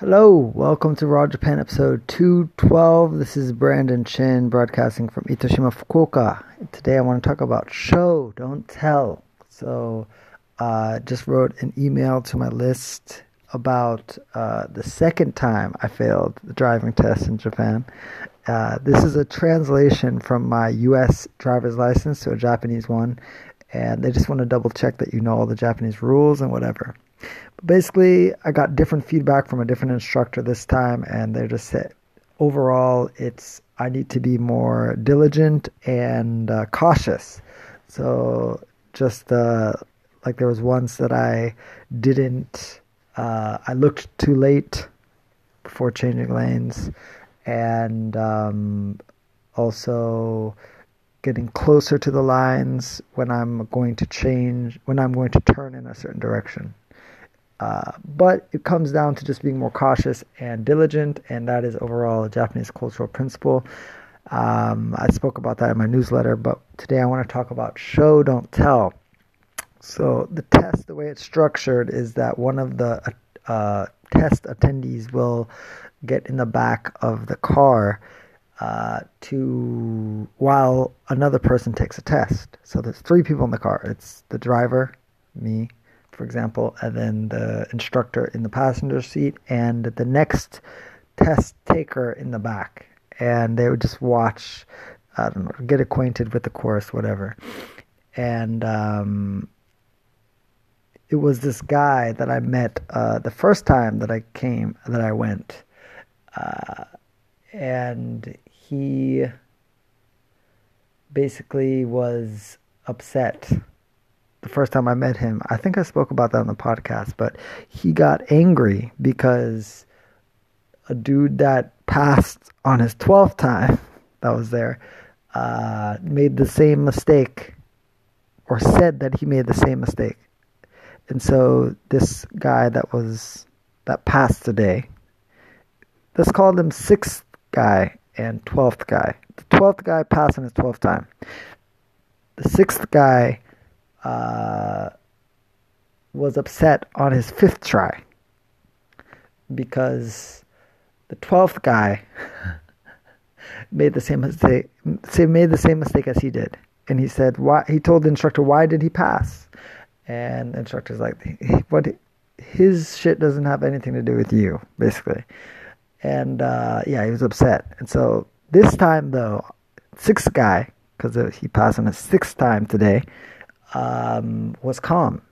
Hello, welcome to Raw Japan episode 212. This is Brandon Shin broadcasting from Itoshima, Fukuoka. Today I want to talk about show, don't tell. So, uh, just wrote an email to my list about uh, the second time I failed the driving test in Japan. Uh, this is a translation from my US driver's license to a Japanese one, and they just want to double check that you know all the Japanese rules and whatever. Basically, I got different feedback from a different instructor this time, and they just said overall, it's I need to be more diligent and uh, cautious. So just uh, like there was once that I didn't, uh, I looked too late before changing lanes, and um, also getting closer to the lines when I'm going to change, when I'm going to turn in a certain direction. Uh, but it comes down to just being more cautious and diligent, and that is overall a Japanese cultural principle. Um, I spoke about that in my newsletter, but today I want to talk about show, don't tell. So, the test, the way it's structured, is that one of the uh, test attendees will get in the back of the car uh, to while another person takes a test. So, there's three people in the car it's the driver, me, for example, and then the instructor in the passenger seat, and the next test taker in the back. And they would just watch, I don't know, get acquainted with the course, whatever. And um, it was this guy that I met uh, the first time that I came, that I went. Uh, and he basically was upset the first time I met him. I think I spoke about that on the podcast, but he got angry because a dude that passed on his 12th time that was there uh, made the same mistake or said that he made the same mistake. And so this guy that was that passed today, let's call him sixth guy and twelfth guy. The twelfth guy passed on his twelfth time. The sixth guy uh, was upset on his fifth try because the twelfth guy made the same mistake. Made the same mistake as he did, and he said, "Why?" He told the instructor, "Why did he pass?" And the instructor's like, "What? His shit doesn't have anything to do with you, basically." And uh, yeah, he was upset. And so this time, though, sixth guy, because he passed on his sixth time today, um, was calm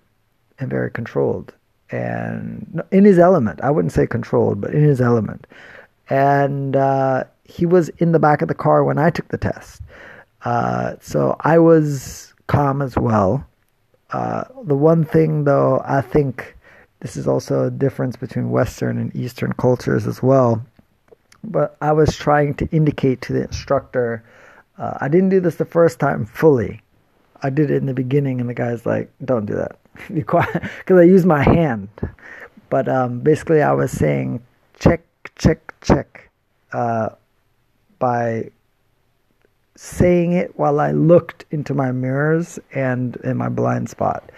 and very controlled and in his element. I wouldn't say controlled, but in his element. And uh, he was in the back of the car when I took the test. Uh, so I was calm as well. Uh, the one thing, though, I think this is also a difference between Western and Eastern cultures as well. But I was trying to indicate to the instructor, uh, I didn't do this the first time fully. I did it in the beginning, and the guy's like, "Don't do that, be quiet," because I used my hand. But um, basically, I was saying, "Check, check, check," uh, by saying it while I looked into my mirrors and in my blind spot,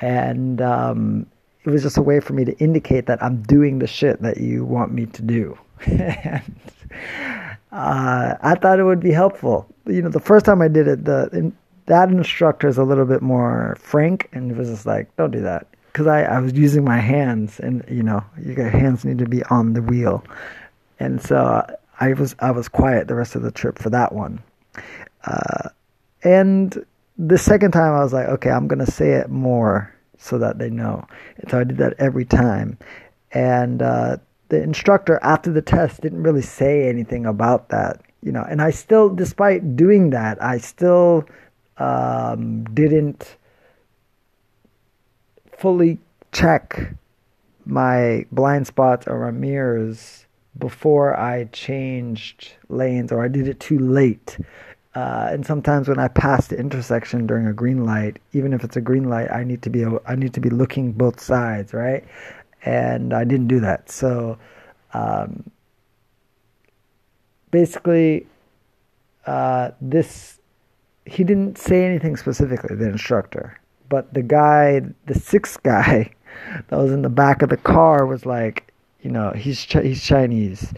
and um, it was just a way for me to indicate that I'm doing the shit that you want me to do. and, uh, I thought it would be helpful. You know, the first time I did it, the that instructor is a little bit more frank and was just like, don't do that. Because I, I was using my hands, and you know, your hands need to be on the wheel, and so I was I was quiet the rest of the trip for that one. Uh, and the second time, I was like, okay, I'm gonna say it more so that they know. And so I did that every time, and uh, the instructor after the test didn't really say anything about that, you know. And I still, despite doing that, I still um, didn't fully check my blind spots or my mirrors before I changed lanes or I did it too late. Uh, and sometimes when I pass the intersection during a green light, even if it's a green light, I need to be I need to be looking both sides, right? And I didn't do that. So um, basically, uh, this he didn't say anything specifically, the instructor. But the guy, the sixth guy that was in the back of the car was like, you know, he's Ch- he's Chinese,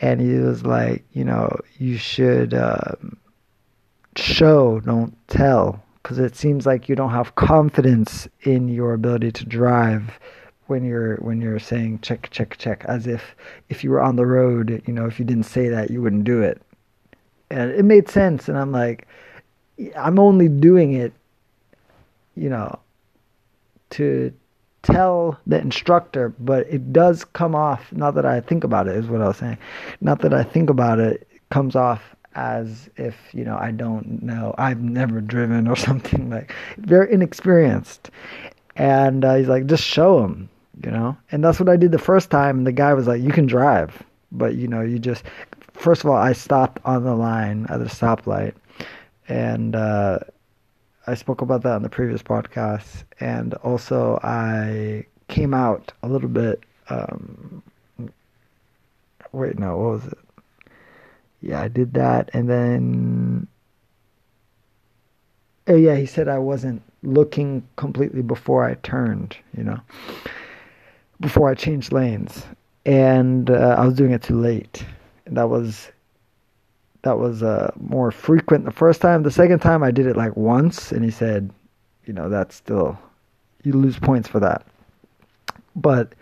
and he was like, you know, you should um, show, don't tell, because it seems like you don't have confidence in your ability to drive when you're when you're saying check check check as if if you were on the road you know if you didn't say that you wouldn't do it and it made sense and i'm like i'm only doing it you know to tell the instructor but it does come off not that i think about it is what i was saying. Not that i think about it, it comes off as if you know i don't know i've never driven or something like very inexperienced. And uh, he's like just show him you know? And that's what i did the first time and the guy was like you can drive but you know you just first of all i stopped on the line at the stoplight and uh, i spoke about that on the previous podcast. And also i came out a little bit um, wait no what was it? Yeah i did that. And then oh yeah he said i wasn't looking completely before i turned you know before I changed lanes, and uh, I was doing it too late. And that was that was uh, more frequent the first time. The second time I did it like once, and he said, you know, that's still you lose points for that. But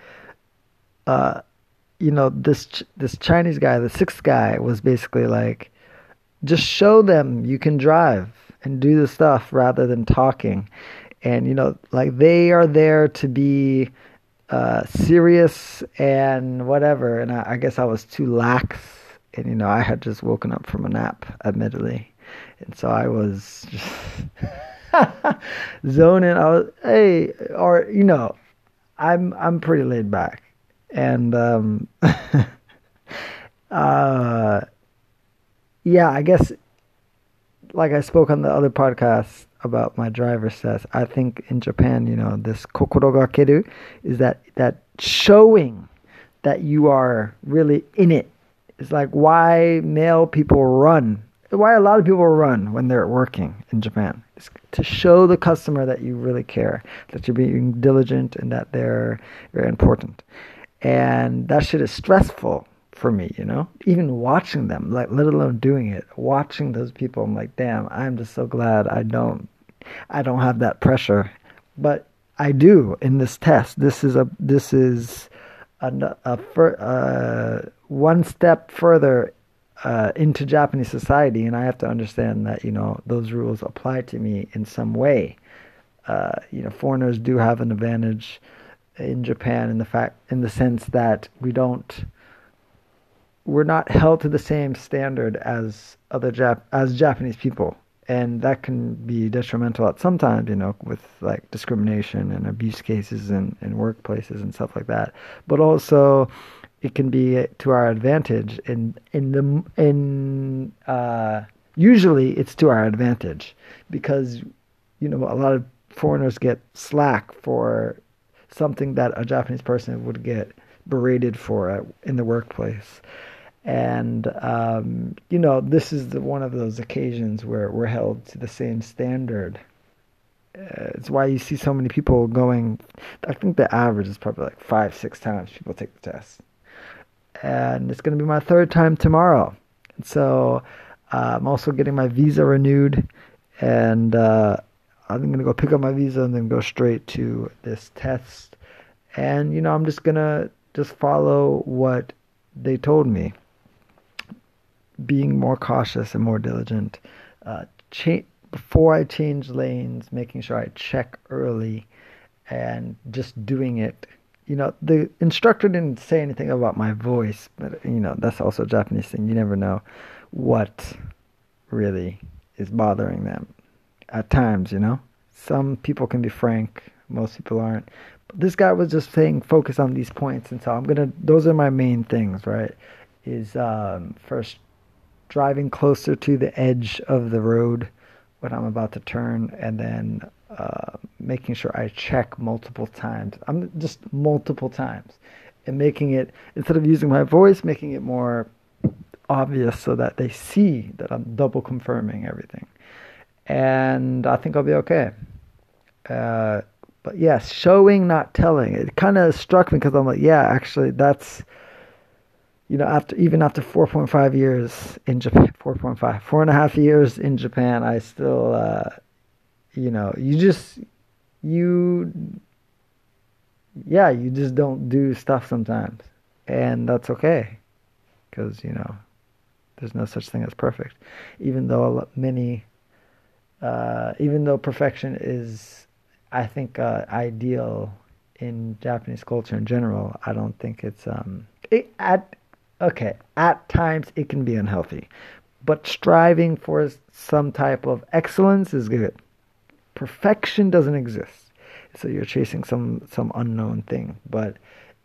uh, you know, this this Chinese guy, the sixth guy, was basically like, just show them you can drive and do the stuff rather than talking. And you know, like they are there to be uh, serious and whatever. And I, I guess I was too lax. And, you know, I had just woken up from a nap, admittedly. And so I was just zoning. I was, hey, or, you know, I'm, I'm pretty laid back. And, um, uh, yeah, I guess, like I spoke on the other podcast, about my driver's test. I think in Japan, you know, this kokorogakeru is that that showing that you are really in it. It's like why male people run. Why a lot of people run when they're working in Japan. It's to show the customer that you really care, that you're being diligent and that they're very important. And that shit is stressful for me, you know? Even watching them, like let alone doing it, watching those people, I'm like, damn, I'm just so glad I don't I don't have that pressure, but I do in this test. This is a this is a, a, a uh, one step further uh, into Japanese society, and I have to understand that you know those rules apply to me in some way. Uh, you know, foreigners do have an advantage in Japan in the fact in the sense that we don't we're not held to the same standard as other Jap as Japanese people and that can be detrimental at some times, you know, with like discrimination and abuse cases and, in workplaces and stuff like that. But also, it can be to our advantage. In in the in uh, usually it's to our advantage because you know a lot of foreigners get slack for something that a Japanese person would get berated for in the workplace and um, you know this is the, one of those occasions where we're held to the same standard uh, it's why you see so many people going i think the average is probably like five six times people take the test and it's going to be my third time tomorrow and so uh, i'm also getting my visa renewed and uh, i'm going to go pick up my visa and then go straight to this test and you know i'm just going to just follow what they told me being more cautious and more diligent. Uh, cha- before I change lanes, making sure I check early and just doing it. You know, the instructor didn't say anything about my voice, but you know, that's also a Japanese thing. You never know what really is bothering them at times, you know. Some people can be frank, most people aren't. But this guy was just saying focus on these points and so I'm gonna those are my main things, right? Is um, first driving closer to the edge of the road when I'm about to turn, and then uh, making sure I check multiple times. I'm just multiple times, and making it instead of using my voice, making it more obvious so that they see that I'm double confirming everything. And I think I'll be okay. Uh, but yes, showing, not telling. It kind of struck me because I'm like, yeah, actually, that's you know, after even after 4.5 years in Japan, 4.5, four and a half years in Japan, I still, uh, you know, you just, you, yeah, you just don't do stuff sometimes. And that's okay. Because, you know, there's no such thing as perfect. Even though many, uh, even though perfection is, I think, uh, ideal in Japanese culture in general, I don't think it's, um, it, at, okay, at times it can be unhealthy, but striving for some type of excellence is good. Perfection doesn't exist, so you're chasing some some unknown thing. But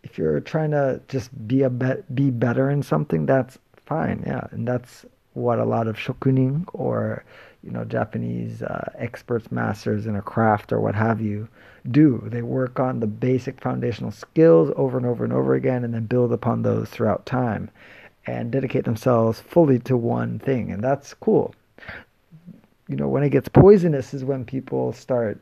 if you're trying to just be a be, be better in something, that's fine, yeah, and that's what a lot of shokunin or you know Japanese uh, experts, masters in a craft or what have you do. They work on the basic foundational skills over and over and over again, and then build upon those throughout time, and dedicate themselves fully to one thing, and that's cool. You know, when it gets poisonous is when people start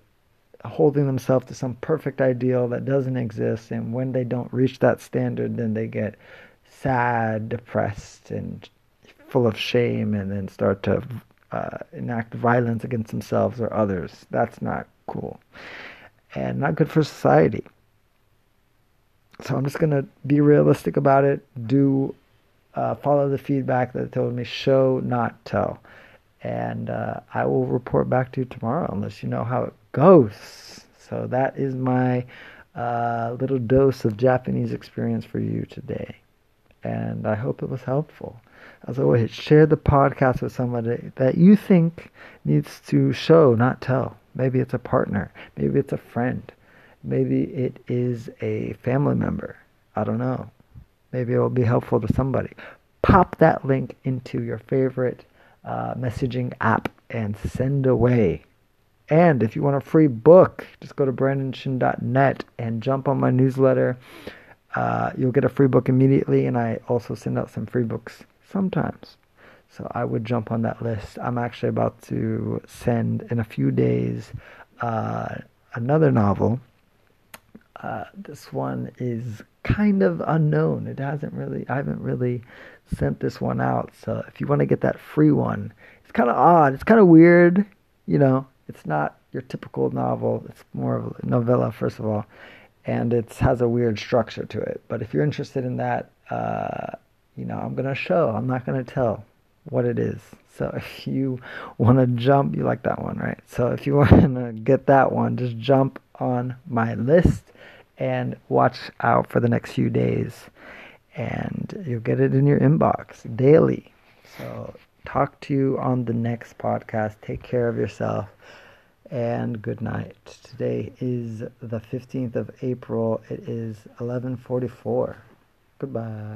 holding themselves to some perfect ideal that doesn't exist, and when they don't reach that standard, then they get sad, depressed, and full of shame, and then start to uh, enact violence against themselves or others. That's not cool and not good for society. So I'm just going to be realistic about it, do uh, follow the feedback that told me, show, not tell. And uh, I will report back to you tomorrow unless you know how it goes. So that is my uh, little dose of Japanese experience for you today. And I hope it was helpful. As always, share the podcast with somebody that you think needs to show, not tell. Maybe it's a partner. Maybe it's a friend. Maybe it is a family member. I don't know. Maybe it will be helpful to somebody. Pop that link into your favorite uh, messaging app and send away. And if you want a free book, just go to brandonshin.net and jump on my newsletter. Uh, you'll get a free book immediately, and I also send out some free books sometimes. So I would jump on that list. I'm actually about to send in a few days uh, another novel. Uh, this one is kind of unknown. It hasn't really, I haven't really sent this one out. So if you want to get that free one, it's kind of odd. It's kind of weird. You know, it's not your typical novel. It's more of a novella, first of all, and it has a weird structure to it. But if you're interested in that, uh, you know, I'm gonna show. I'm not gonna tell what it is. So if you want to jump, you like that one, right? So if you want to get that one, just jump on my list and watch out for the next few days. And you'll get it in your inbox daily. So talk to you on the next podcast. Take care of yourself and good night. Today is the 15th of April. It is 11:44. Goodbye.